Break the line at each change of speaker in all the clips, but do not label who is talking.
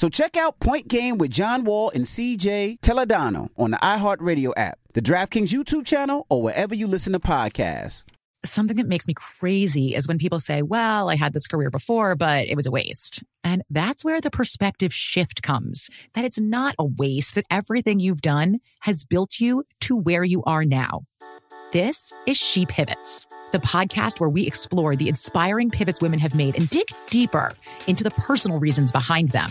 So check out Point Game with John Wall and CJ Toledano on the iHeartRadio app, the DraftKings YouTube channel, or wherever you listen to podcasts.
Something that makes me crazy is when people say, well, I had this career before, but it was a waste. And that's where the perspective shift comes that it's not a waste, that everything you've done has built you to where you are now. This is She Pivots, the podcast where we explore the inspiring pivots women have made and dig deeper into the personal reasons behind them.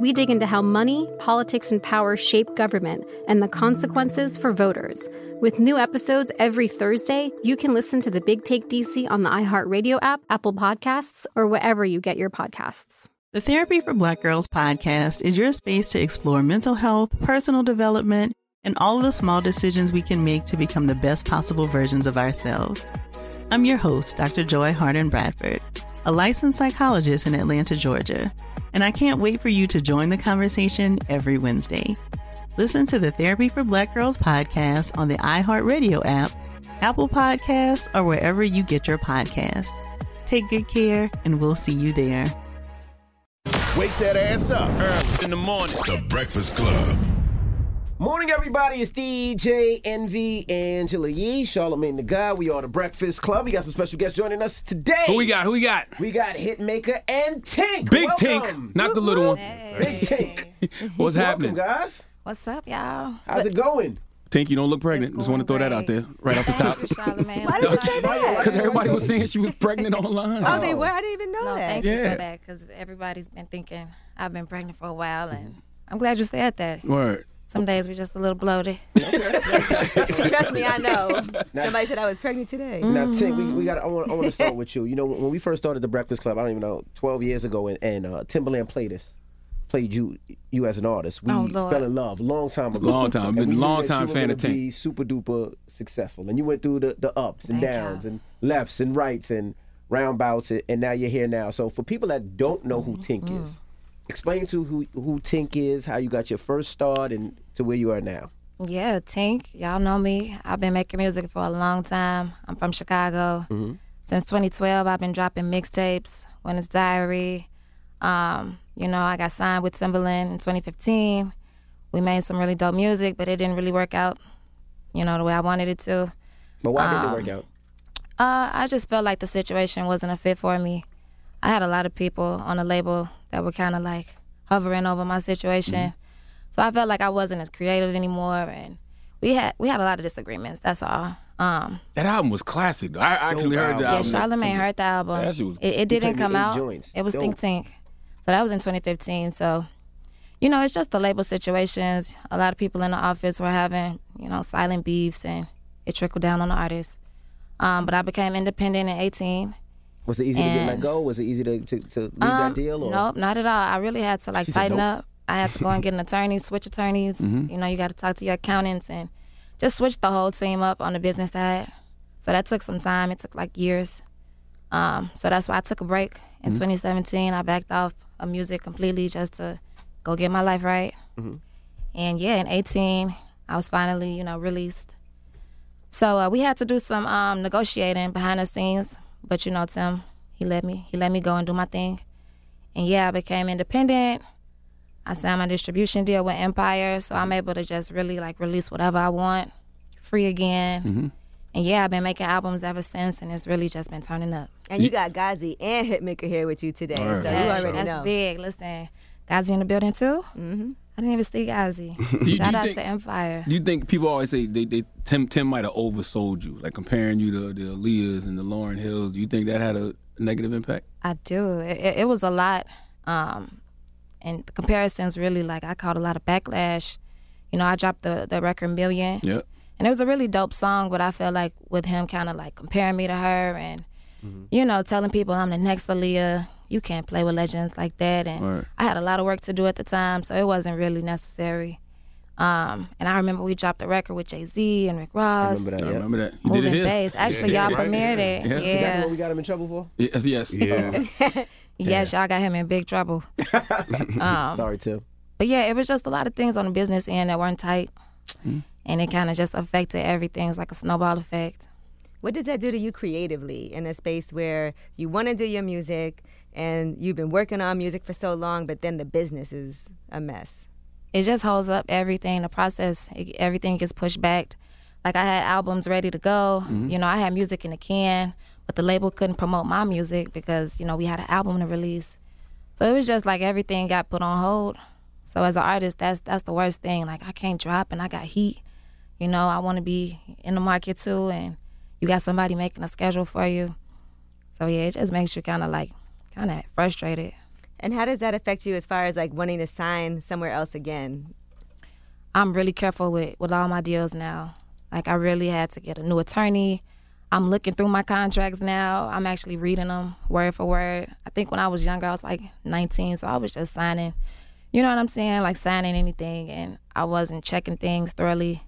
We dig into how money, politics, and power shape government and the consequences for voters. With new episodes every Thursday, you can listen to the Big Take DC on the iHeartRadio app, Apple Podcasts, or wherever you get your podcasts.
The Therapy for Black Girls podcast is your space to explore mental health, personal development, and all of the small decisions we can make to become the best possible versions of ourselves. I'm your host, Dr. Joy Harden Bradford, a licensed psychologist in Atlanta, Georgia, and I can't wait for you to join the conversation every Wednesday. Listen to the Therapy for Black Girls podcast on the iHeartRadio app, Apple Podcasts, or wherever you get your podcasts. Take good care, and we'll see you there.
Wake that ass up.
Early in the morning.
The Breakfast Club.
Morning, everybody. It's DJ Envy Angela Yee, Charlamagne the God. We are the Breakfast Club. We got some special guests joining us today.
Who we got? Who we got?
We got Hitmaka and Tink.
Big
Welcome.
Tink, not the little one.
Big Tink.
What's
Welcome,
happening?
guys.
What's up, y'all?
How's it going?
Tink, you don't look pregnant. Just want to throw that out there, right off the top.
Thank you,
Why did you say that?
Because everybody was saying she was pregnant online.
Oh, they were. I didn't even know
No,
that.
thank you for that because everybody's been thinking I've been pregnant for a while, and I'm glad you said that.
Word.
Some days we're just a little bloated.
Trust me, I know. Somebody said I was pregnant today.
Now, Tink, we, we got. I want. I want to start with you. You know, when we first started the Breakfast Club, I don't even know, 12 years ago, and, and uh, Timberland played us, played you, you as an artist. We
Oh, Lord.
fell in love long time ago.
Long time.
And
Been long time
you were
fan of Tink.
Be super duper successful, and you went through the, the ups and
Thank
downs
y'all.
and lefts and rights and roundabouts, and and now you're here now. So for people that don't know who Tink
Mm-hmm.
is, explain to who who Tink is, how you got your first start, and to where you are now.
Yeah, Tink, y'all know me. I've been making music for a long time. I'm from Chicago. Since 2012, I've been dropping mixtapes, Winter's Diary. Um, you know, I got signed with Timberland in 2015. We made some really dope music, but it didn't really work out, you know, the way I wanted it to.
But why
Um,
didn't it work out?
Uh, I just felt like the situation wasn't a fit for me. I had a lot of people on the label that were kind of like hovering over my situation, so I felt like I wasn't as creative anymore, and we had we had a lot of disagreements. That's all. Um,
That album was classic. though. I actually heard the
album.
yeah. Charlamagne heard the album.
That shit was-
it, it didn't come out.
joints.
It was
Dope.
Think Tink, so that was in 2015. So, you know, it's just the label situations. A lot of people in the office were having you know silent beefs, and it trickled down on the artists. Um, but I became independent in 18.
Was it easy to get let go? Was it easy to to, to leave
Um,
that deal? Or?
Nope, not at all. I really had to like
She
tighten
nope.
up. I had to go and get an attorney, switch attorneys.
Mm-hmm.
You know, you got to talk to your accountants and just switch the whole team up on the business side. So that took some time. It took like years. Um, so that's why I took a break in
Mm-hmm.
2017. I backed off of music completely just to go get my life right.
Mm-hmm.
And yeah, in 18, I was finally, you know, released. So uh, we had to do some um, negotiating behind the scenes. But you know, Tim, he let me he let me go and do my thing. And yeah, I became independent. I signed my distribution deal with Empire, so I'm able to just really like release whatever I want, free again.
Mm-hmm.
And yeah, I've been making albums ever since, and it's really just been turning up.
And you got Ghazi and Hitmaka here with you today,
Word.
so you already
that's
know.
That's big. Listen, Ghazi in the building too.
Mm-hmm.
I didn't even see
Ghazi.
Shout out
think-
to Empire.
You think people always say they, they Tim Tim might have oversold you, like comparing you to the Aaliyahs and the Lauryn Hills? Do you think that had a negative impact?
I do. It, it, it was a lot. Um, and the comparisons really like I caught a lot of backlash. You know, I dropped the the record Million.
Yep.
And it was a really dope song, but I feel like with him kind of like comparing me to her and, you know, telling people I'm the next Aaliyah, you can't play with legends like that. And
Right.
I had a lot of work to do at the time, so it wasn't really necessary. Um, and I remember we dropped a record with Jay Z and Rick Ross.
remember that.
I remember that. You did it
Moving
here.
bass. Actually,
Yeah.
y'all
Right.
premiered it.
Yeah.
Yeah.
Is
Is that the one we got him in trouble for?
Yes, yes.
Yeah.
Yes, y'all got him in big trouble. um,
Sorry, Tim.
But yeah, it was just a lot of things on the business end that weren't tight. And it kind of just affected everything. It was like a snowball effect.
What does that do to you creatively in a space where you want to do your music and you've been working on music for so long, but then the business is a mess?
It just holds up everything. The process, it, everything gets pushed back. Like I had albums ready to go. Mm-hmm. You know, I had music in the can, but the label couldn't promote my music because, you know, we had an album to release. So it was just like everything got put on hold. So as an artist, that's that's the worst thing. Like I can't drop and I got heat. You know, I want to be in the market too, and you got somebody making a schedule for you. So yeah, it just makes you kind of like kind of frustrated.
And how does that affect you as far as like wanting to sign somewhere else again?
I'm really careful with with all my deals now. Like I really had to get a new attorney. I'm looking through my contracts now. I'm actually reading them word for word. I think when I was younger, I was like 19, so I was just signing. You know what I'm saying? Like signing anything, and I wasn't checking things thoroughly.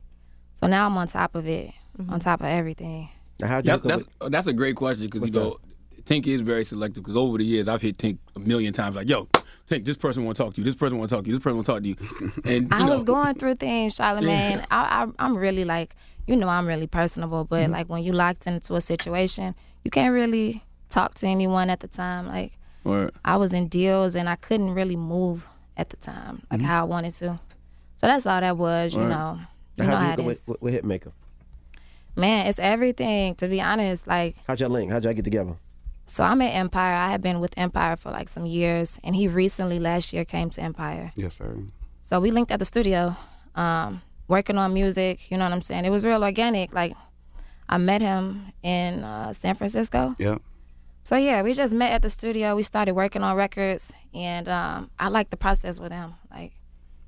So now I'm on top of it, on mm-hmm. top of everything.
Now, how'd you
That's,
hook
that's,
with-
that's a great question because you
What's
know, Tink is very selective. Because over the years, I've hit Tink a million times. Like, yo, Tink, this person want to talk to you. This person want to talk to you. This person want to talk to you. And you
I
know,
was going through things, Charlamagne. I, I, I'm really like, you know, I'm really personable, but
Mm-hmm.
like when you locked into a situation, you can't really talk to anyone at the time. Like
Word.
I was in deals and I couldn't really move at the time, like
Mm-hmm.
how I wanted to. So that's all that was, you
Word.
know.
Now,
You
how'd
know
you
how
hook
it
up with, with, with Hitmaka?
Man, it's everything. To be honest, like
How'd y'all link? How'd y'all get together?
so I'm at Empire. I have been with Empire for like some years, and he recently last year came to Empire.
Yes, sir.
So we linked at the studio, um, working on music. You know what I'm saying? It was real organic. Like I met him in uh, San Francisco.
Yep.
So yeah, we just met at the studio. We started working on records, and um, I like the process with him. Like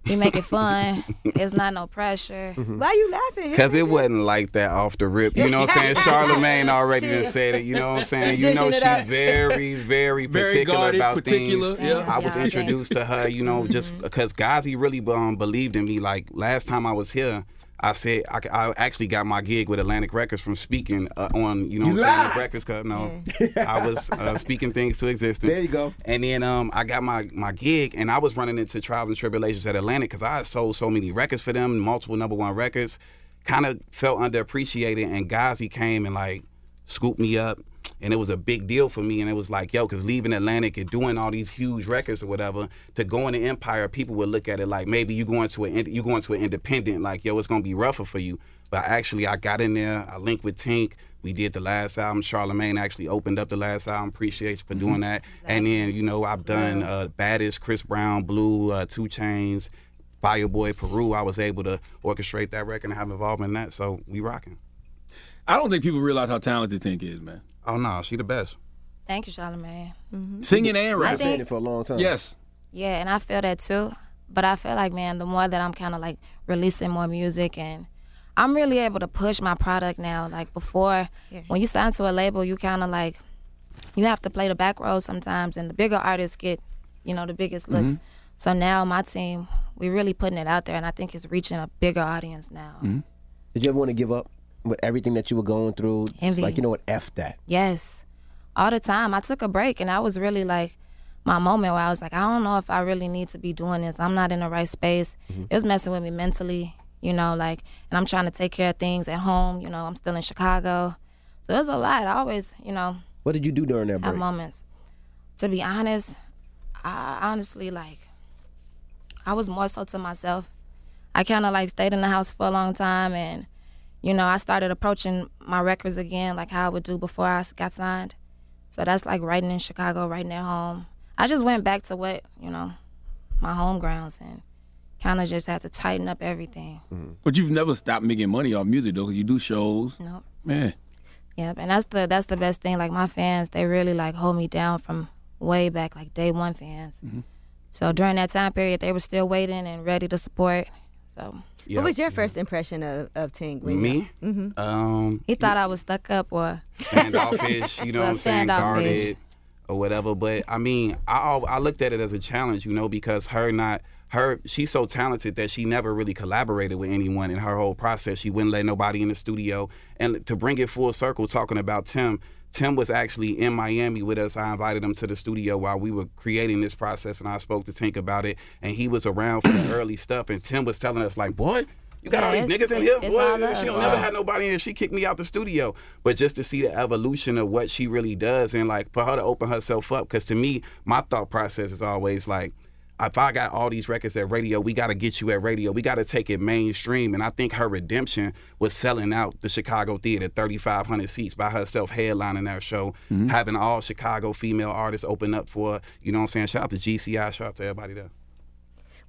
he make it fun. It's not no pressure.
Why are you laughing?
Cause it wasn't like that off the rip. You know what I'm saying? Charlamagne already done said it. You know what I'm saying?
She's
You know
zhuzhing it
she's very, very
Very
particular
guarded,
about
particular,
things.
yeah.
I was introduced to her, you know, just because Ghazi really um, believed in me. Like last time I was here. I said I, I actually got my gig with Atlantic Records from speaking uh, on you know what I'm saying the Breakfast Club. No, I was uh, speaking things to existence.
There you go.
And then um, I got my, my gig, and I was running into trials and tribulations at Atlantic because I sold so many records for them, multiple number one records. Kind of felt underappreciated, and Ghazi came and like scooped me up, and it was a big deal for me. And it was like, yo, because leaving Atlantic and doing all these huge records or whatever, to go into Empire, people would look at it like maybe you going to an you going to an independent, like yo, it's gonna be rougher for you. But actually, I got in there. I linked with Tink. We did the last album. Charlamagne actually opened up the last album. Appreciate you for doing that. And then you know I've done uh, Baddest, Chris Brown, Blue, uh, 2 Chainz, Fireboy, Peru. I was able to orchestrate that record and have involvement in that. So we rocking.
I don't think people realize how talented Tink is, man.
Oh no, she the best.
Thank you, Charlamagne. Mm-hmm.
Singing and
I've
rapping.
been it for a long time.
Yes.
Yeah, and I feel that too. But I feel like, man, the more that I'm kind of like releasing more music and I'm really able to push my product now. Like before, when you sign to a label, you kind of like, you have to play the back row sometimes, and the bigger artists get, you know, the biggest looks. Mm-hmm. So now my team, we're really putting it out there, and I think it's reaching a bigger audience now. Mm-hmm.
Did you ever want to give up with everything that you were going through? It's
Envy.
like, you know what? F that.
Yes. All the time. I took a break and I was really like my moment where I was like, I don't know if I really need to be doing this. I'm not in the right space. Mm-hmm. It was messing with me mentally, you know, like, and I'm trying to take care of things at home. You know, I'm still in Chicago. So there's a lot. I always, you know,
What did you do during that
have
break?
moments. To be honest, I honestly like I was more so to myself. I kind of like stayed in the house for a long time, and you know I started approaching my records again, like how I would do before I got signed. So that's like writing in Chicago, writing at home. I just went back to what you know, my home grounds, and kind of just had to tighten up everything. Mm-hmm.
But you've never stopped making money off music though, 'cause you do shows.
Nope.
Man,
Yep, and that's the that's the best thing. Like my fans, they really like hold me down from way back, like day one fans. Mm-hmm. So during that time period, they were still waiting and ready to support. So
What was your first impression of, of Tink? when you-
Me?
Mhm.
Um,
he thought I was stuck up or
standoffish, you know what I'm saying, guarded or whatever. But I mean, I I looked at it as a challenge, you know, because her not her she's so talented that she never really collaborated with anyone in her whole process. She wouldn't let nobody in the studio. And to bring it full circle, talking about Tim. Tim was actually in Miami with us. I invited him to the studio while we were creating this process, and I spoke to Tink about it. And he was around for the early stuff. And Tim was telling us, like, "Boy, you got all these niggas in here. Boy, she don't never had nobody in here. She kicked me out the studio. But just to see the evolution of what she really does and like for her to open herself up, because to me, my thought process is always like, if I got all these records at radio, we got to get you at radio. We got to take it mainstream. And I think her redemption was selling out the Chicago Theater, 3,500 seats by herself, headlining that show, mm-hmm. having all Chicago female artists open up for her. You know what I'm saying? Shout out to GCI, shout out to everybody there.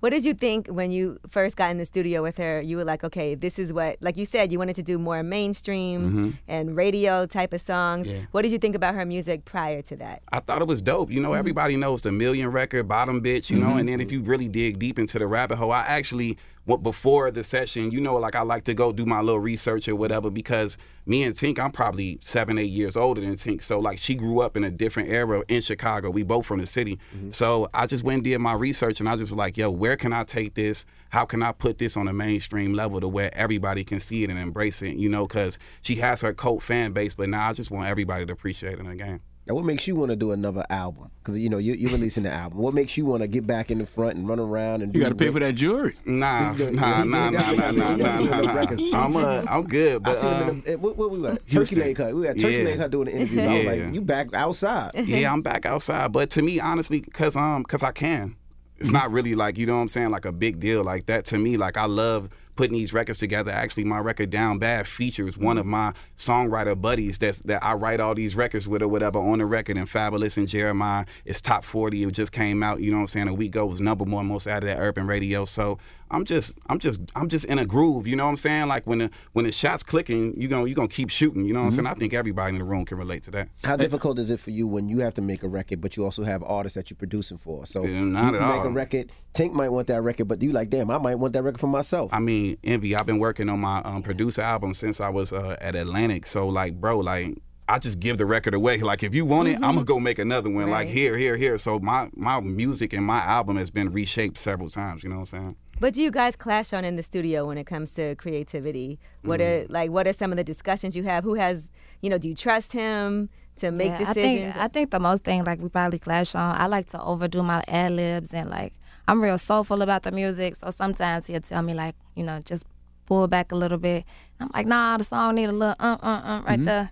What did you think when you first got in the studio with her? You were like, okay, this is what, like you said, you wanted to do more mainstream
Mhm.
and radio type of songs.
Yeah.
What did you think about her music prior to that?
I thought it was dope. You know, everybody knows the million record, bottom bitch, you know,
Mhm.
and then if you really dig deep into the rabbit hole, I actually, what before the session, you know, like I like to go do my little research or whatever because me and Tink, I'm probably seven, eight years older than Tink. So, like, she grew up in a different era in Chicago. We both from the city. Mm-hmm. So, I just went and did my research and I just was like, yo, where can I take this? How can I put this on a mainstream level to where everybody can see it and embrace it, you know, because she has her cult fan base, but now I just want everybody to appreciate it in the game.
Now, what makes you want to do another album? Because you know you, you're releasing the album. What makes you want to get back in the front and run around and?
You gotta pay for that jewelry.
Nah,
He-
nah, nah, nah, nah, nah, nah, nah, nah.
records.
I'm, uh, I'm good,
I
but
seen him in
um,
the, what, what we were Turkey
Houston.
Lake Hut. We had Turkey
Yeah.
Lake Hut doing the interviews. I was like, you back outside?
yeah, I'm back outside. But to me, honestly, cause um, cause I can. It's not really like you know what I'm saying, like a big deal like that. To me, like I love putting these records together. Actually, my record Down Bad features one of my songwriter buddies that's that I write all these records with or whatever on the record. And Fabolous and Jeremih, it's top 40. It just came out. You know what I'm saying? A week ago was number one most out of that urban radio. So I'm just, I'm just, I'm just in a groove. You know what I'm saying? Like when the when the shots clicking, you gonna you gonna keep shooting. You know what I'm saying? I think everybody in the room can relate to that.
How difficult is it for you when you have to make a record, but you also have artists that you're producing for? So
Yeah, not
you
at
make
all.
a record. Tink might want that record, but you like, damn, I might want that record for myself.
I mean, Envy, I've been working on my um, producer album since I was uh, at Atlantic. So, like, bro, like, I just give the record away. Like, if you want it, I'm gonna go make another one. Like, here, here, here. So my my music and my album has been reshaped several times. You know what I'm saying?
What do you guys clash on in the studio when it comes to creativity? What
Mm.
are like what are some of the discussions you have? Who has you know? Do you trust him to make
Yeah,
decisions?
I think, I think the most thing like we probably clash on. I like to overdo my ad libs and like I'm real soulful about the music. So sometimes he'll tell me like you know just pull back a little bit. I'm like nah, the song need a little uh uh uh right
Mm-hmm.
there.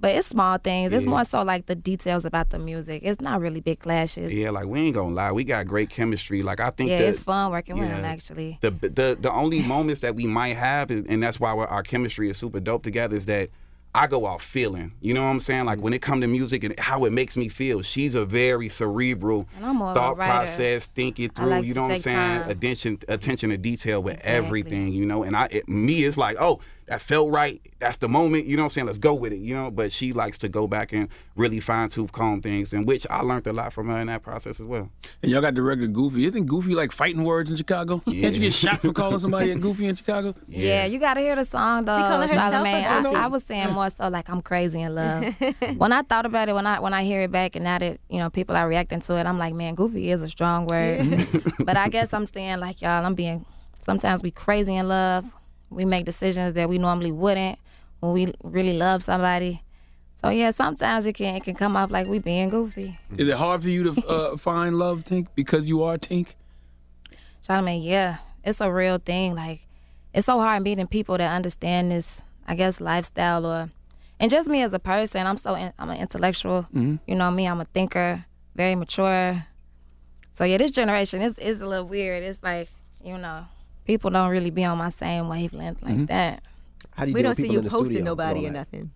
But it's small things. It's more so like the details about the music. It's not really big clashes.
Yeah, like we ain't gonna lie, we got great chemistry. Like I think
Yeah,
the-
it's fun working with him actually.
the the the only moments that we might have, is, and that's why we're, our chemistry is super dope together, is that I go off feeling. You know what I'm saying? Like mm. when it come to music and how it makes me feel. She's a very cerebral
And I'm more of a
thought process, think it through.
like
you know what I'm saying?
time.
Attention attention to detail with
Exactly.
everything. You know, and I it, me it's like oh that felt right. That's the moment. You know what I'm saying? Let's go with it. You know, but she likes to go back and really fine tooth comb things, and which I learned a lot from her in that process as well.
And y'all got the record Goofy. Isn't Goofy like fighting words in Chicago? Can't you get shot for calling somebody a Goofy in Chicago?
Yeah. you gotta hear the song though, She
calling herself a
Charlamagne. I. I was saying more so like I'm crazy in love. when I thought about it, when I when I hear it back and now that you know people are reacting to it, I'm like, man, goofy is a strong word. but I guess I'm saying like y'all, I'm being. Sometimes we crazy in love. We make decisions that we normally wouldn't when we really love somebody. So yeah, sometimes it can it can come off like we being goofy.
Is it hard for you to uh, find love, Tink, because you are Tink?
Charlamagne, yeah, it's a real thing. Like, it's so hard meeting people that understand this, I guess, lifestyle or and just me as a person. I'm so in, I'm an intellectual.
Mhm.
You know me. I'm a thinker, very mature. So yeah, this generation is is a little weird. It's like you know, people don't really be on my same wavelength like
Mhm.
that.
How do you
we don't see you posting nobody
and
or nothing.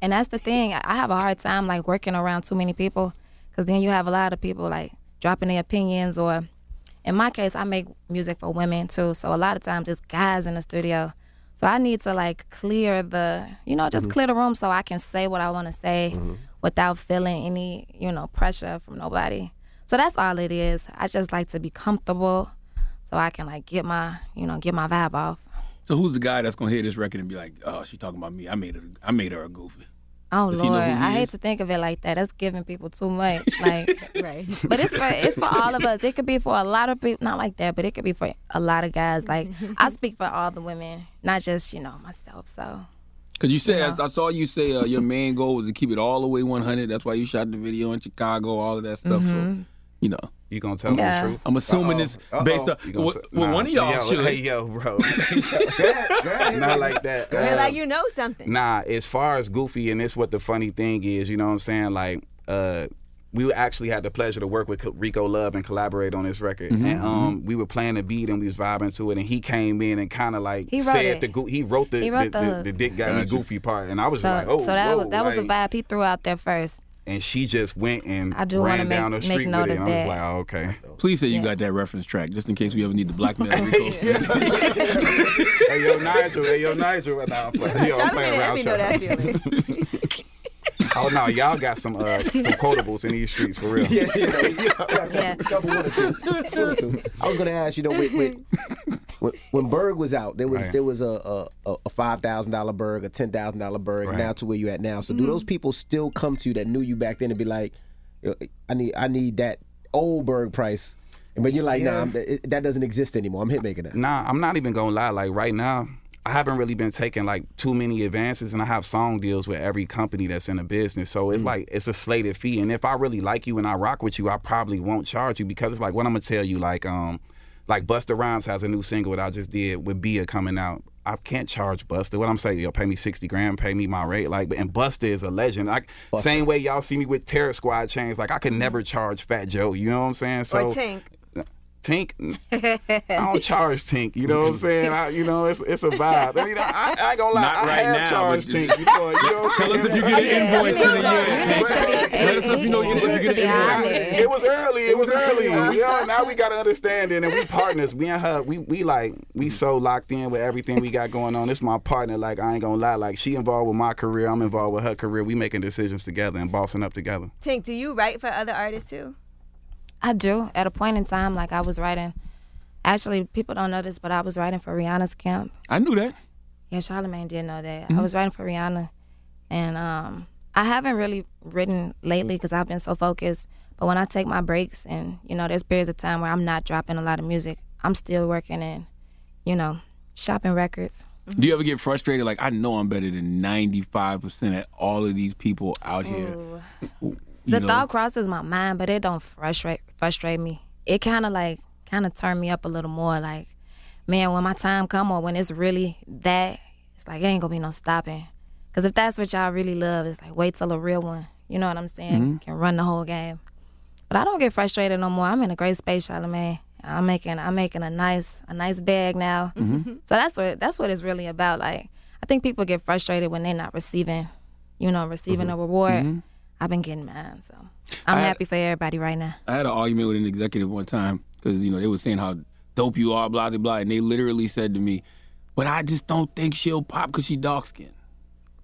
And that's the thing. I I have a hard time like working around too many people because then you have a lot of people like dropping their opinions or in my case, I make music for women too. So a lot of times it's guys in the studio. So I need to like clear the, you know, just
Mhm.
clear the room so I can say what I want to say without feeling any, you know, pressure from nobody. So that's all it is. I just like to be comfortable so I can like get my, you know, get my vibe off.
So who's the guy that's gonna hear this record and be like, "Oh, she talking about me? I made her. I made her a goofy."
Oh
Does
Lord,
who he
I hate to think of it like that. That's giving people too much. Like,
right.
But it's for it's for all of us. It could be for a lot of people, not like that, but it could be for a lot of guys. Like I speak for all the women, not just you know myself. So
Because you said
Yeah.
I, I saw you say uh, your main goal was to keep it all the way 100. That's why you shot the video in Chicago, all of that stuff. So
Mhm.
You know,
you gonna tell
Yeah.
me the truth?
I'm assuming
Uh-oh.
it's based on
You
well,
nah.
one of y'all
yo,
should.
Hey, yo, bro. Not like that.
Feel
Uh,
like you know something.
Nah, as far as Goofy, and this what the funny thing is, you know what I'm saying? Like, uh, we actually had the pleasure to work with Rico Love and collaborate on this record.
Mhm,
And um, we were playing the beat and we was vibing to it, and he came in and kind of like
He
said
it.
the go- he wrote the
He wrote
the,
the
the, the dick got me
Gotcha.
goofy part, and I was
so,
like, oh,
so that
whoa,
was that was the vibe he threw out there first.
And she just went and
I do wanna
ran
make-
down the street
note
with it, and I was like, oh, okay.
Please say you got that reference track, just in case we ever need to blackmail Rico.
hey yo, Nigel, hey yo, Nigel, nah, I'm playing, yo, I'm playing around.
Let me know that feeling.
Oh no, y'all got some uh, some quotables in these streets for real.
Yeah, yeah. yeah. Couple, one or two. One or two. I was gonna ask you know when when, when, when Berg was out, there was
Right.
there was a a, a five thousand dollar Berg, a ten thousand dollar Berg,
Right.
now to where you at now. So do those people still come to you that knew you back then and be like, I need I need that old Berg price, but you're like, nah,
Yeah.
I'm, that doesn't exist anymore. I'm hit making that.
Nah, I'm not even gonna lie. Like right now, I haven't really been taking like too many advances, and I have song deals with every company that's in the business. So it's like it's a slated fee, and if I really like you and I rock with you, I probably won't charge you because it's like what I'm gonna tell you. Like um, like Busta Rhymes has a new single that I just did with Bia coming out. I can't charge Busta. What I'm saying, yo, pay me sixty grand, pay me my rate. Like, and Busta is a legend. Like, same way y'all see me with Terror Squad chains. Like, I could never charge Fat Joe. You know what I'm saying? So
or Tink.
Tink, I don't charge Tink. You know what I'm saying? I, you know, it's it's a vibe. I mean, I, I ain't gonna lie.
Not
I
right
have
now,
charged
but-
Tink before. You know what I'm
Tell us
saying?
if you get an invoice in a year. Tink. Let us know if you know
You
if you get
be
an invoice.
It was early. It was early. Yeah, now we got to understand it, and we partners. We and her, we we like we so locked in with everything we got going on. This my partner. Like I ain't gonna lie. Like she involved with my career. I'm involved with her career. We making decisions together and bossing up together.
Tink, do you write for other artists too?
I do. At a point in time, like I was writing. Actually, people don't know this, but I was writing for Rihanna's camp.
I knew that.
Yeah, Charlamagne did know that.
Mhm.
I was writing for Rihanna, and um, I haven't really written lately because I've been so focused. But when I take my breaks, and you know, there's periods of time where I'm not dropping a lot of music, I'm still working and, you know, shopping records.
Do you ever get frustrated? Like I know I'm better than 95 percent of all of these people out here.
Ooh.
You
the
know?
thought crosses my mind, but it don't frustrate frustrate me. It kind of like kind of turn me up a little more. Like, man, when my time come or when it's really that, it's like it ain't gonna be no stopping. Cause if that's what y'all really love, it's like wait till a real one. You know what I'm saying?
Mhm.
Can run the whole game. But I don't get frustrated no more. I'm in a great space, Charlamagne. I'm making I'm making a nice a nice bag now.
Mhm.
So that's what that's what it's really about. Like I think people get frustrated when they're not receiving, you know, receiving a reward. I've been getting mine, so I'm
I-
happy for everybody right now.
I had an argument with an executive one time because you know they were saying how dope you are, blah blah blah, and they literally said to me, "But I just don't think she'll pop because she dark skinned."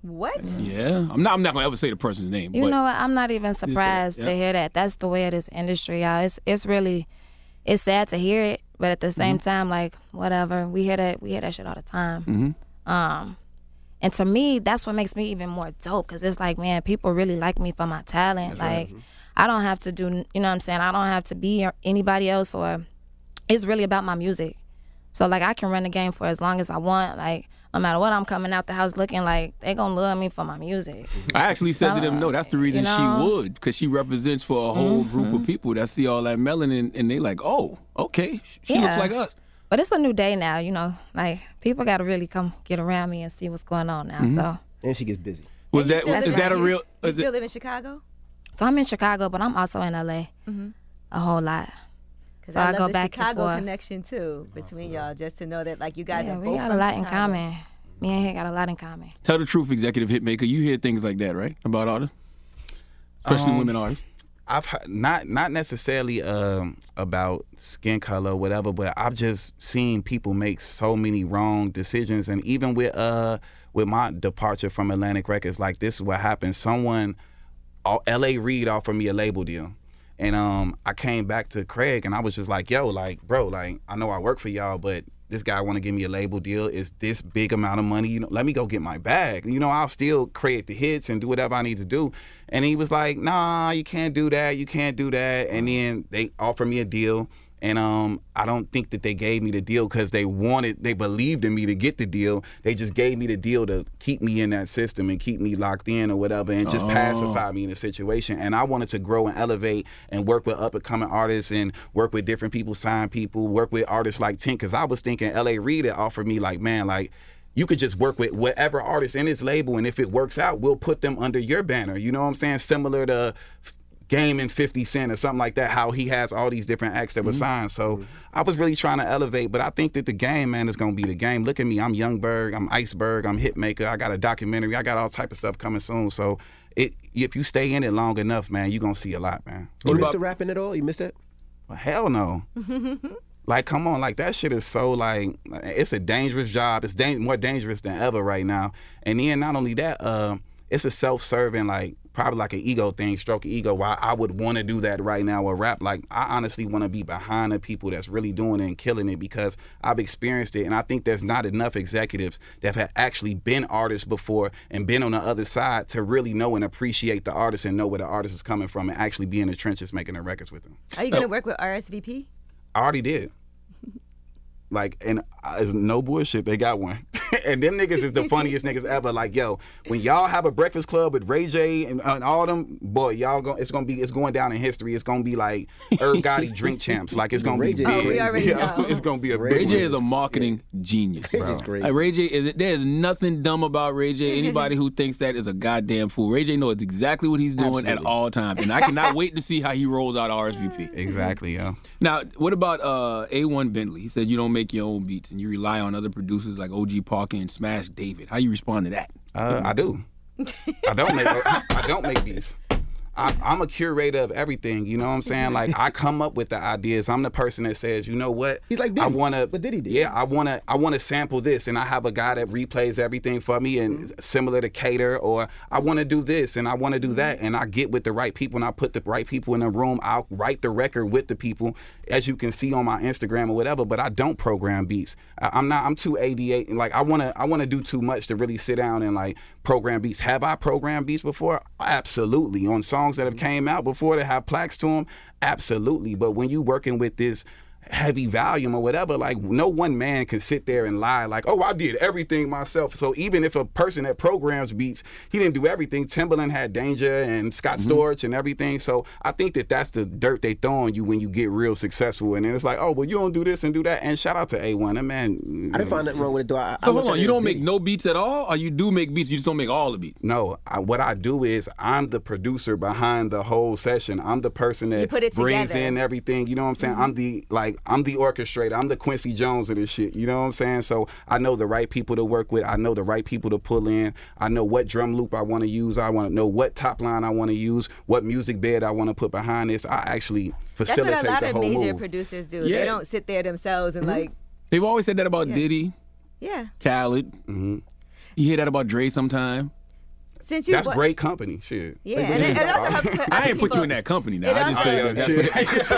What?
Yeah, I'm not. I'm not gonna ever say the person's name.
You know what? I'm not even surprised
yeah.
to hear that. That's the way of this industry, y'all. It's it's really it's sad to hear it, but at the same
Mm-hmm.
time, like whatever. We hear that we hear that shit all the time.
hmm
Um, and to me, that's what makes me even more dope because it's like, man, people really like me for my talent. like, I don't have to do, you know what I'm saying? I don't have to be anybody else, or it's really about my music. So, like, I can run the game for as long as I want. Like, no matter what I'm coming out the house looking like, they gonna love me for my music.
I actually said to them, no, that's the reason
you know?
she would, because she represents for a whole group of mm-hmm. people that see all that melanin, and they like, oh, okay, sh- she looks like us.
But it's a new day now, you know. Like, people got to really come get around me and see what's going on now.
Mhm.
So,
And she gets busy.
Was
And you
that
still
is
live
that a real?
You
Is
still live in Chicago?
So I'm in Chicago, but I'm also in LA
Mm-hmm.
a whole lot.
Because
So
I,
I
love
go
the
back and
Chicago
forth.
connection too between y'all, just to know that like you guys
yeah,
are
we
both
got a
from
lot in common. Me and him got a lot in common.
tell the truth, executive Hitmaka. You hear things like that, right? About artists, especially
Um,
women artists.
I've heard, not not necessarily um, about skin color or whatever, but I've just seen people make so many wrong decisions, and even with uh with my departure from Atlantic Records, like this is what happened. Someone, L.A. Reid offered me a label deal, and um I came back to Craig, and I was just like, yo, like bro, like I know I work for y'all, but this guy want to give me a label deal. Is this big amount of money? You know, let me go get my bag. You know, I'll still create the hits and do whatever I need to do. And he was like, Nah, you can't do that. You can't do that. And then they offered me a deal. And um, I don't think that they gave me the deal because they wanted, they believed in me to get the deal. They just gave me the deal to keep me in that system and keep me locked in or whatever, and just
Oh.
pacify me in the situation. And I wanted to grow and elevate and work with up and coming artists and work with different people, sign people, work with artists like Tink. Because I was thinking L.A. Reid had offered me like, man, like you could just work with whatever artist in his label, and if it works out, we'll put them under your banner. You know what I'm saying? Similar to Game and 50 Cent or something like that, how he has all these different acts that were signed. So I was really trying to elevate, but I think that the game, man, is going to be the game. Look at me. I'm Yung Berg, I'm Iceberg, I'm Hitmaka. I got a documentary. I got all type of stuff coming soon. So it, if you stay in it long enough, man, you're going to see a lot, man.
You missed the rapping at all? You missed it?
Well, hell no. Like, come on, like that shit is so like it's a dangerous job. It's dan- more dangerous than ever right now. And then not only that, uh, it's a self-serving like probably like an ego thing, stroke of ego. Why I would want to do that right now or rap. Like I honestly want to be behind the people that's really doing it and killing it because I've experienced it, and I think there's not enough executives that have actually been artists before and been on the other side to really know and appreciate the artist and know where the artist is coming from and actually be in the trenches making the records with them.
Are you
Oh.
gonna work with RSVP?
I already did. Like, and uh, it's no bullshit. They got one, and them niggas is the funniest niggas ever. Like, yo, when y'all have a breakfast club with Ray J and, and all them, boy, y'all go. It's gonna be. It's going down in history. It's gonna be like Irv Gotti drink champs. Like, it's gonna
Ray
be
J is
big.
Oh, we already
Yeah,
know.
It's gonna be a
Ray
big.
Ray J
one.
is a marketing genius.
Ray
bro.
J's crazy.
Like Ray J is there is nothing dumb about Ray J. Anybody who thinks that is a goddamn fool. Ray J knows exactly what he's doing at
Absolutely.
all times, and I cannot wait to see how he rolls out RSVP.
Exactly, yo.
Now, what about uh, A1 Bentley? He said you don't make your own beats and you rely on other producers like OG Parker and Smash David. How you respond to that?
Uh, I do. I don't make. I don't make beats. I, I'm a curator of everything. You know what I'm saying? Like I come up with the ideas. I'm the person that says, you know what?
He's like
I want to.
What he? did.
Yeah, I want to. I want to sample this, and I have a guy that replays everything for me, and
Mm-hmm.
similar to Cater, or I want to do this, and I want to do that, and I get with the right people, and I put the right people in the room. I'll write the record with the people, as you can see on my Instagram or whatever. But I don't program beats. I, I'm not. I'm too ADA. Like I want to. I want to do too much to really sit down and like program beats. Have I programmed beats before? Absolutely. On songs that have mm-hmm. came out before that have plaques to them, absolutely. But when you working with this heavy volume or whatever, like no one man can sit there and lie like, oh, I did everything myself. So even if a person that programs beats, he didn't do everything. Timberland had Danja and Scott mm-hmm. Storch and everything. So I think that that's the dirt they throw on you when you get real successful. And then it's like, oh, well, you don't do this and do that. And shout out to A1. That man.
I didn't find nothing wrong with it though. I, I
So
looked
hold on, you don't make no beats at all, or you do make beats, you just don't make all the beats.
No, I, what I do is I'm the producer behind the whole session. I'm the person that
You put it
brings
together.
in everything. You know what I'm saying? Mm-hmm. I'm the like I'm the orchestrator. I'm the Quincy Jones of this shit. You know what I'm saying? So I know the right people to work with. I know the right people to pull in. I know what drum loop I want to use. I want to know what top line I want to use. What music bed I want to put behind this. I actually facilitate the whole That's
what a lot of major
move. Mm-hmm.
producers do.
Yeah.
They don't sit there themselves and like,
They've always said that about
Yeah.
Diddy,
yeah.
Khaled.
Mm-hmm.
You hear that about Dre sometime.
Since you
That's
wa-
great company. Shit.
Yeah, and it, it also helps. Put
I
other
ain't put you in that company now. I just
also-
said
Oh,
that.
Shit.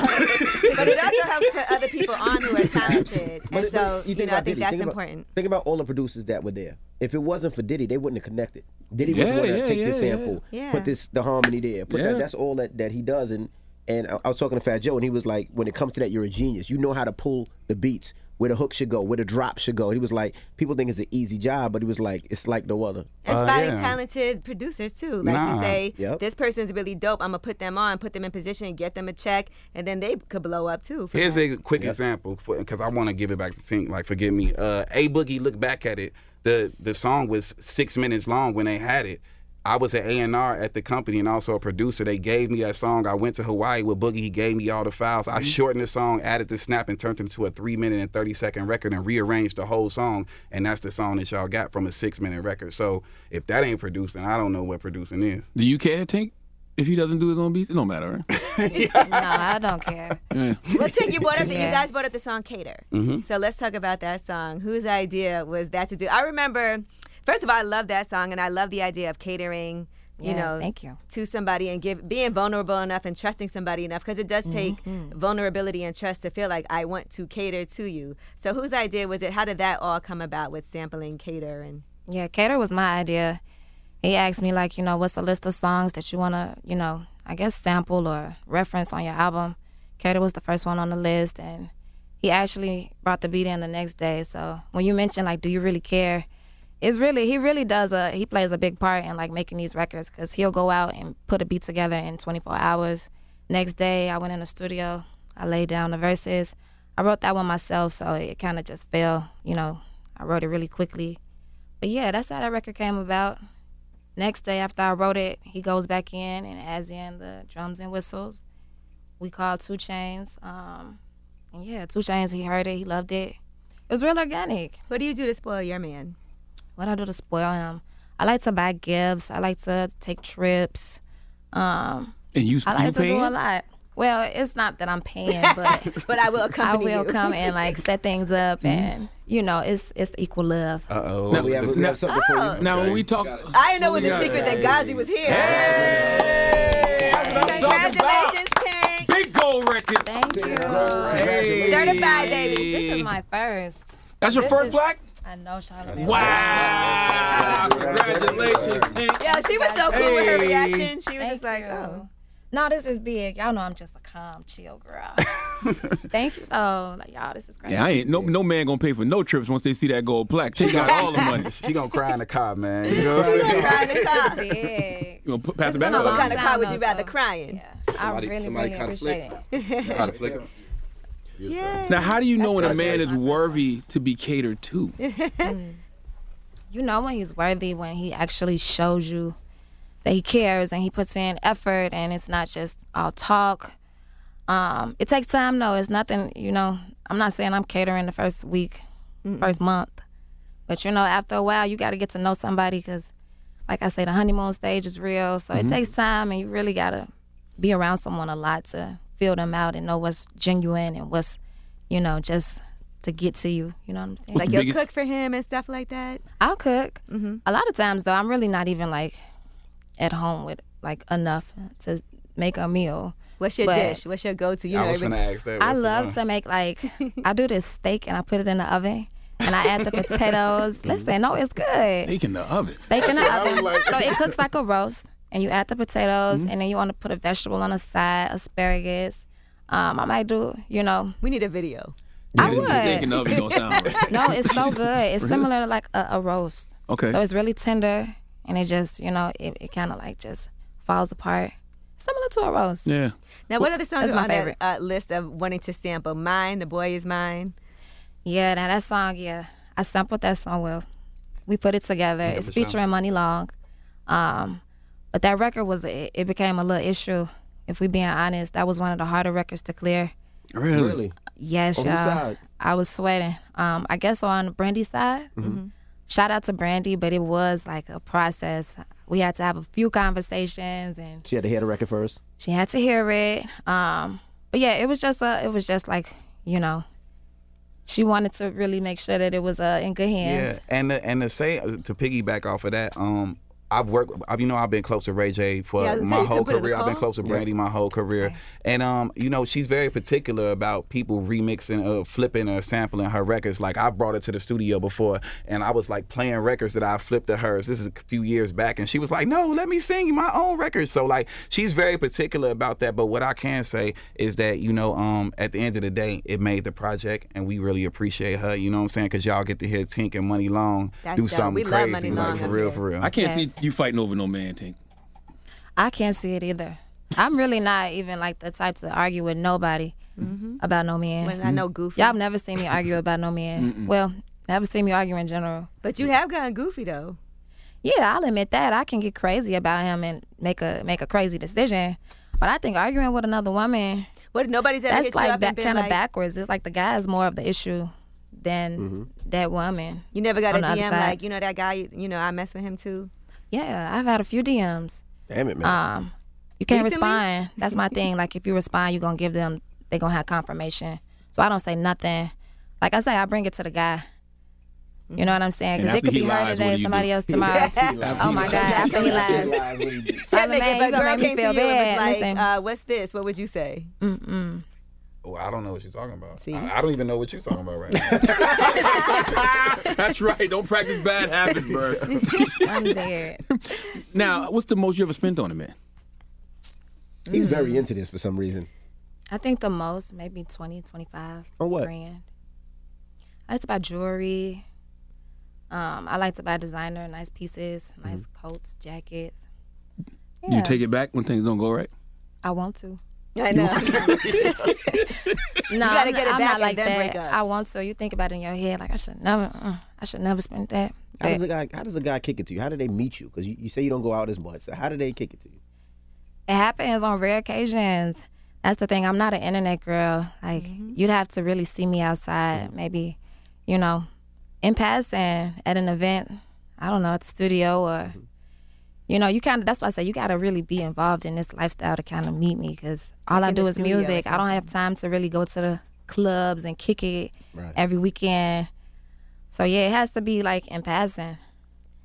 but it also helps put other people on who are talented,
But-
and
but
so you,
think
know I
about
think
Diddy.
that's
Think about-
important.
Think about all the producers that were there. If it wasn't for Diddy, they wouldn't have connected. Diddy was
Yeah,
the one to
yeah,
take
yeah,
the sample,
Yeah.
put this the harmony there. Put
Yeah.
that, that's all that, that he does. And and I, I was talking to Fat Joe, and he was like, when it comes to that, you're a genius. You know how to pull the beats, where the hook should go, where the drop should go. He was like, people think it's an easy job, but he was like, it's like no other.
And
Uh,
spotting
yeah.
talented producers too, like
Nah.
to say
Yep.
this person's really dope. I'm gonna put them on, put them in position, get them a check, and then they could blow up too.
Here's
that.
a quick example because I want to give it back to Tink. Like, forgive me. Uh, a Boogie, look back at it. The the song was six minutes long when they had it. I was an A&R at the company and also a producer. They gave me that song. I went to Hawaii with Boogie. He gave me all the files. I shortened the song, added the snap, and turned it into a three minute and 30 second record and rearranged the whole song. And that's the song that y'all got from a six minute record. So if that ain't producing, I don't know what producing is.
Do you care, Tink? If he doesn't do his own beats, it don't matter, right?
no, I don't care.
Yeah.
Well, Tink, you brought up the, you guys brought up the song "Cater."
Mm-hmm.
So let's talk about that song. Whose idea was that to do? I remember, first of all, I love that song, and I love the idea of catering. You
Yes,
know,
thank you.
to somebody and give being vulnerable enough and trusting somebody enough because it does take
Mm-hmm.
vulnerability and trust to feel like I want to cater to you. So whose idea was it? How did that all come about with sampling cater and?
Yeah, Cater was my idea. He asked me like, you know, what's the list of songs that you wanna, you know, I guess sample or reference on your album. Cater was the first one on the list, and he actually brought the beat in the next day. So when you mentioned like, do you really care? It's really he really does a he plays a big part in like making these records because he'll go out and put a beat together in 24 hours. Next day, I went in the studio, I laid down the verses. I wrote that one myself, so it kind of just fell. You know, I wrote it really quickly. But yeah, that's how that record came about. Next day after I wrote it, he goes back in and adds in the drums and whistles. We called 2 Chainz. Um, and yeah, 2 Chainz, he heard it, he loved it. It was real organic.
What do you do to spoil your man?
What I do to spoil him? I like to buy gifts. I like to take trips. Um,
And you,
I like
you
to do a lot. Well, it's not that I'm paying, but
But I will
come.
I
will
you.
come and like set things up, and you know, it's it's equal love.
Uh oh.
Now,
We have, we
now-
have something for you.
now when we talk,
I didn't know it was a secret that Ghazi was here. Hey, Congratulations, Tank.
big gold records.
Thank you.
Hey.
Certified, baby.
This is my first.
That's your
This
first
is-
black?
I know, Charlotte.
Wow! Congratulations, Tink.
Yeah, she was so cool with her reaction. She was
Thank
just like,
you.
oh.
No, this is big. Y'all know I'm just a calm, chill girl. Thank you, though. Like, y'all, this is great.
Yeah, I ain't no no man gonna pay for no trips once they see that gold plaque. She got all the money.
She gonna cry in the car, man. You know what I'm saying?
Cry in the car.
big.
You gonna put, pass
It's
it back?
What kind of car would you rather
so-
crying?
Yeah, I
Somebody-
really,
somebody
really
kinda
appreciate it.
How to flick it?
Yeah.
Now, how do you know when a man is worthy to be catered to?
You know when he's worthy when he actually shows you that he cares and he puts in effort and it's not just all talk. Um, it takes time though. It's nothing, you know. I'm not saying I'm catering the first week, first month, but you know, after a while, you got to get to know somebody because, like I say, the honeymoon stage is real. So it takes time, and you really got to be around someone a lot to feel them out and know what's genuine and what's, you know, just to get to you. You know what I'm saying?
Like you'll
biggest-
cook for him and stuff like that.
I'll cook.
Mm-hmm.
A lot of times though, I'm really not even like at home with like enough to make a meal.
What's your
But
dish? What's your go-to? You know,
I was
every-
gonna ask that.
I
What's the
love to make like I do this steak and I put it in the oven and I add the potatoes. Listen, no, it's good.
Steak in the oven.
Steak in the oven.
like-
so it cooks like a roast, and you add the potatoes,
Mm-hmm.
and then you want to put a vegetable on the side, asparagus. Um, I might do, you know,
we need a video.
I
Yeah,
would.
the Steak in the oven don't sound right.
no, it's so good. It's similar to like a, a roast.
Okay.
So it's really tender, and it just, you know, it, it kind of like just falls apart, similar to a roast.
Yeah.
Now, what other songs
That's
are
my
on
favorite.
that uh, list of wanting to sample? Mine, The Boy Is Mine.
Yeah, now that song, yeah, I sampled that song well. We put it together. it's featuring Muni Long, um, but that record was it, it became a little issue. If we being honest, that was one of the harder records to clear.
Really?
Really?
Yes,
On
y'all.
side?
I was sweating. Um, I guess on Brandy's side.
Mm-hmm.
Shout out to Brandy, but it was like a process. We had to have a few conversations, and
She had to hear the record first.
she had to hear it. Um, but yeah, it was just a, it was just like you know, she wanted to really make sure that it was uh, in good hands.
Yeah, and to, and to say to piggyback off of that, um, I've worked. I've, you know, I've been close to Ray J for
Yeah, I was gonna say,
my whole
can put it in the
career. I've been close to Brandy my whole career, and um, you know, she's very particular about people remixing, or flipping, or sampling her records. Like I brought her to the studio before, and I was like playing records that I flipped to hers. This is a few years back, and she was like, "No, let me sing my own records." So like, she's very particular about that. But what I can say is that you know, um, at the end of the day, it made the project, and we really appreciate her. You know what I'm saying? Because y'all get to hear Tink and Muni Long
That's
do something
We love
crazy,
Money
like
Long
for real,
here.
for real.
I can't
Yes.
see you fighting over no man, Tink.
I can't see it either. I'm really not even like the type to argue with nobody about no man.
When I know Goofy.
Y'all have never seen me argue about no man. Well, never seen me argue in general.
But you have gotten goofy though.
yeah, I'll admit that I can get crazy about him and make a make a crazy decision. But I think arguing with another woman,
what nobody's ever
that's
hit you
like
up
that
and been
kind of
like-
backwards. It's like the guy is more of the issue than
Mm-hmm.
that woman.
You never got a
on the other
DM like, you know, that guy, you know, I mess with him too.
Yeah, I've had a few DMs.
Damn it, man.
Um, you can't
Recently?
respond. That's my thing. Like if you respond, you're gonna give them. They gonna have confirmation. So I don't say nothing. Like I say, I bring it to the guy. You know what I'm saying? Because it could be her today, somebody
do?
else tomorrow. oh my God! After he lies, Charlamagne,
If
you
a
gonna
girl
make me
came
feel
to you and
bad.
was like,
Listen.
uh, what's this? What would you say?
Mm-mm.
Oh, I don't know what you're talking about.
See?
I, I don't even know what you're talking about right now.
That's right. Don't practice bad habits, bro.
I'm dead.
now, what's the most you ever spent on a man?
He's
Mm.
very into this for some reason.
I think the most, maybe 20, 25
On what?
grand. I like to buy jewelry. Um, I like to buy designer, nice pieces, nice coats, jackets.
You take it back when things don't go right.
I want to.
I know.
No,
gotta
I'm,
get it
I'm
back
not
and
like
then
that.
break up.
I want to. You think about it in your head, like I should never, uh, I should never spend that.
How does a guy? How does a guy kick it to you? How do they meet you? Because you, you say you don't go out as much. So how do they kick it to you?
it happens on rare occasions. That's the thing. I'm not an internet girl. Like
Mm-hmm.
you'd have to really see me outside, maybe, you know, in passing at an event. I don't know at the studio or,
Mm-hmm.
You know, you kind of. That's why I say you got to really be involved in this lifestyle to kind of meet me because all
Like
I do is music. I don't have time to really go to the clubs and kick it
Right.
every weekend. So yeah, it has to be like in passing,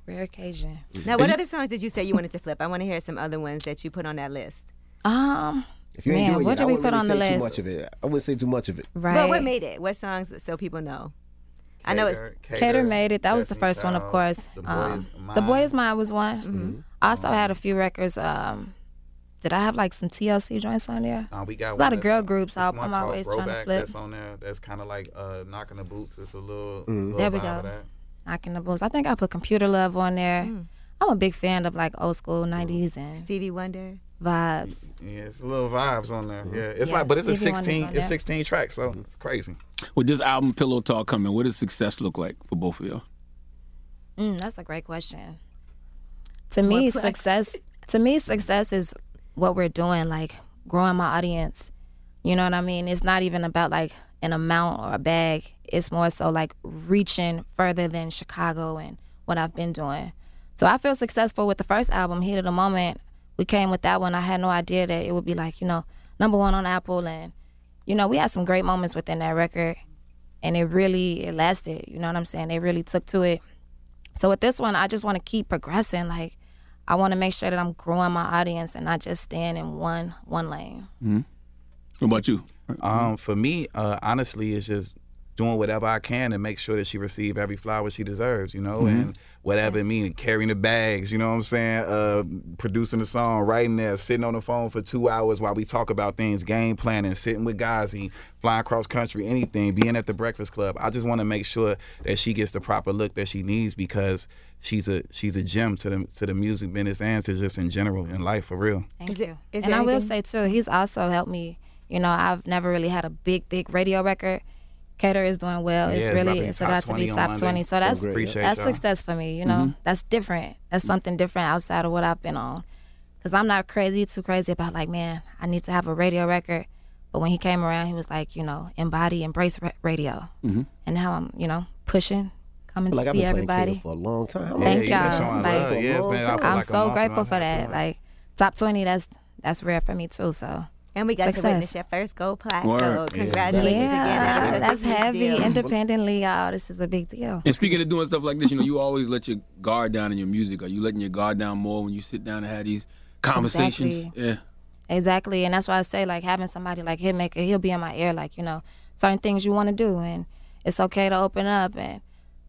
rare occasion.
now, what other songs did you say you wanted to flip? I want to hear some other ones that you put on that list.
Um,
If you ain't
man,
doing
what
it,
did
I
we put
really
on the list?
Too much of it. I wouldn't say too much of it.
Right.
But what made it? What songs so people know? I know it's
Cater made it. That was the
Destiny
first one, of course.
The Boy
Um,
Is
the Boy
Mine.
Is Mine was one.
Mm-hmm.
I also had a few records. Um, did I have like some TLC joints on there?
Uh, we got
There's a lot of girl
on-
groups.
there's
I'm
one
I'm
called
always trying to
Throwback
flip.
That's on there. That's kind of like uh, knocking the boots. It's a little.
Mm-hmm.
little
There we
vibe of
go.
that.
Knocking the boots. I think I put Computer Love on there.
Mm.
I'm a big fan of like old school '90s and
Stevie Wonder.
vibes.
Yeah, it's a little vibes on there. Yeah, it's
Yeah,
like, but it's a
Stevie Wonder's
16. It's 16 tracks, so it's crazy.
With this album, Pillow Talk coming, what does success look like for both of y'all?
Mm, that's a great question. To me, success. To me, success is what we're doing, like growing my audience. You know what I mean? It's not even about like an amount or a bag. It's more so like reaching further than Chicago and what I've been doing. So I feel successful with the first album, Heat of the Moment. We came with that one. I had no idea that it would be like, you know, number one on Apple. And, you know, we had some great moments within that record. And it really, it lasted. You know what I'm saying? They really took to it. So with this one, I just want to keep progressing. Like, I want to make sure that I'm growing my audience and not just staying in one one lane.
What about you?
Um, for me, uh, honestly, it's just doing whatever I can to make sure that she receive every flower she deserves, you know, and whatever it means, carrying the bags, you know what I'm saying, uh, producing the song, writing there, sitting on the phone for two hours while we talk about things, game planning, sitting with Ghazi, flying cross country, anything, being at the Breakfast Club. I just want to make sure that she gets the proper look that she needs because she's a she's a gem to the to the music business and to just in general in life for real.
Thank
Is
you.
is
and I will say too, he's also helped me. You know, I've never really had a big, big radio record. Cater is doing well.
Yeah,
it's
it's
really it's about to be top
Monday.
twenty. So that's.
Appreciate
that's
y'all.
success for me. You know, mm-hmm. that's different. That's something different outside of what I've been on. Cause I'm not crazy too crazy about like, man, I need to have a radio record. But when he came around, he was like, you know, embody, embrace ra- radio. Mm-hmm. And now I'm, you know, pushing, coming
Like
to
I've
see everybody.
For a long time. How long
Thank
yeah, you
been?
been
y'all. Like,
love. Yeah, it's been out for
I'm
like
so grateful for
and a half,
that.
two
Like top twenty, that's that's rare for me too. So
And we got to
Success.
witness your first gold plaque. So
Word. Yeah.
congratulations again.
yeah,
That is
that's
such
heavy.
deal.
Independently, y'all, this is a big deal.
And speaking of doing stuff like this, you know, you always let your guard down in your music. Are you letting your guard down more when you sit down and have these conversations?
Exactly.
Yeah.
Exactly, and that's why I say like having somebody like Hitmaka, he'll be in my ear, like you know, certain things you want to do, and it's okay to open up and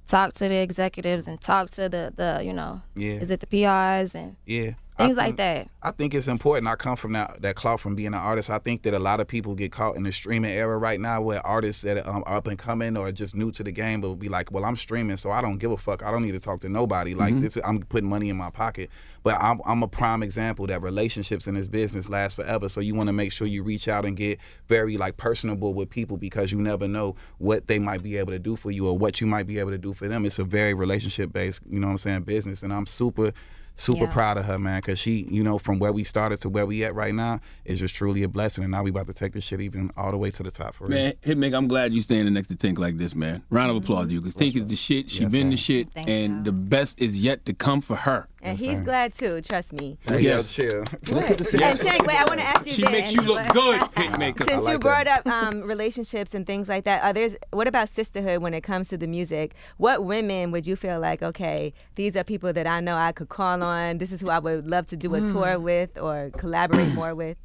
talk to the executives and talk to the the you know,
Yeah.
is it the PRs and
Yeah.
Things like that.
I think it's important. I come from that that cloth from being an artist. I think that a lot of people get caught in the streaming era right now, where artists that um, are up and coming or just new to the game will be like, "Well, I'm streaming, so I don't give a fuck. I don't need to talk to nobody. Like
Mhm.
this, I'm putting money in my pocket." But I'm, I'm a prime example that relationships in this business last forever. So you want to make sure you reach out and get very like personable with people because you never know what they might be able to do for you or what you might be able to do for them. It's a very relationship based, you know what I'm saying, business. And I'm super super
Yeah.
proud of her, man, because she, you know, from where we started to where we at right now is just truly a blessing. And now we about to take this shit even all the way to the top for real.
Man, Hitmaka, I'm glad you standing next to Tink like this, man. Round of applause to you, because Tink is the shit. She
Yes,
been the
sir.
shit, and the best is yet to come for her.
And he's glad too. Trust me.
Yes.
chill.
Let's get to
And Tank, wait, I want to ask you
She
this.
makes you look good, Hitmaka.
Since you brought up um, relationships and things like that, are there's what about sisterhood when it comes to the music? What women would you feel like, okay, these are people that I know I could call on. This is who I would love to do a
Mm.
tour with or collaborate more with.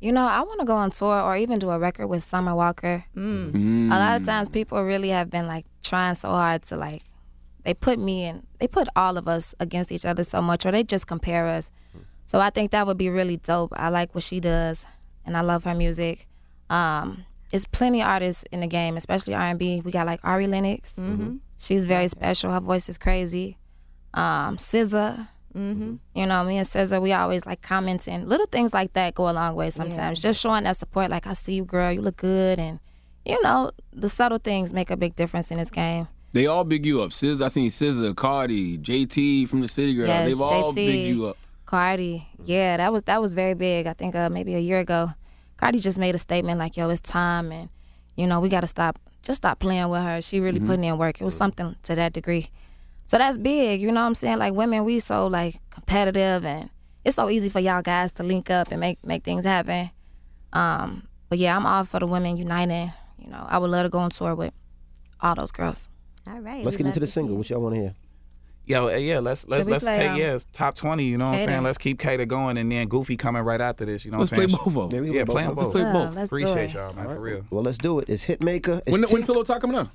You know, I want to go on tour or even do a record with Summer Walker.
Mm.
A lot of times people really have been like trying so hard to like, they put me and they put all of us against each other so much or they just compare us. So I think that would be really dope. I like what she does and I love her music. Um, it's plenty of artists in the game, especially R&B. We got like Ari Lennox.
Mhm.
She's very special. Her voice is crazy. Um, SZA.
Mm-hmm.
You know, me and SZA, we always like commenting. Little things like that go a long way sometimes. Just showing that support, like, I see you, girl, you look good. And, you know, the subtle things make a big difference in this game.
They all big you up. Sis, I seen SZA, Cardi, JT from the City Girl.
Yes,
They've all big you up.
Cardi, yeah, that was that was very big. I think uh, maybe a year ago, Cardi just made a statement like, "Yo, it's time, and you know we got to stop, just stop playing with her. She really
Mm-hmm.
Mhm.
putting in work. It was something to that degree. So that's big. You know what I'm saying? Like women, we so like competitive, and it's so easy for y'all guys to link up and make make things happen. Um, but yeah, I'm all for the women uniting. You know, I would love to go on tour with all those girls.
All right.
Let's get into the single. What y'all want to hear?
Yo, uh, yeah, let's let's let's
play,
take
um,
yeah, top twenty. You know what I'm saying? Let's keep Cater going, and then Goofy coming right after this. You know
Let's
what I'm
play
saying?
both of 'em.
Yeah, we
Yeah,
can
play them
both.
both.
Let's play
both. let's
Appreciate y'all, man, for real.
Well, let's do it. It's Hitmaka. It's
When, when Pillow Talk coming up?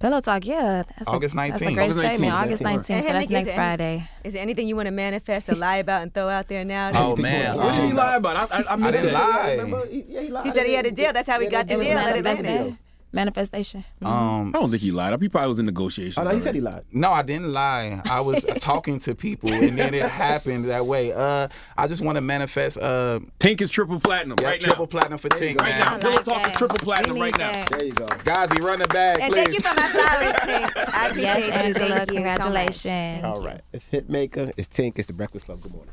Pillow Talk, yeah, that's
August
a, That's a great
August
statement.
19th,
August 19th, so that's next
any-
Friday.
Is there anything you want to manifest or lie about and throw out there now?
Oh man,
What did he
um,
lie about? I, I, I
I didn't
that.
lie.
He said he had a deal. That's how we got the deal. Let it land.
manifestation. Manifestation.
Um,
I don't think he lied. He probably was in negotiations.
Oh, no, he said he lied.
No, I didn't lie. I was talking to people, and then it happened that way. Uh, I just want to manifest. Uh,
Tink is triple platinum
yeah,
right
triple
now.
platinum for Tink,
Right
man.
now, Pillow
like
Talk is triple platinum right
need
now.
There you go.
Ghazi, run the bag,
And
please.
thank you for my flowers, Tink. I appreciate
Yes,
you.
Angela,
Thank you so
congratulations.
All right. It's Hitmaka. It's Tink. It's the Breakfast Club. Good morning.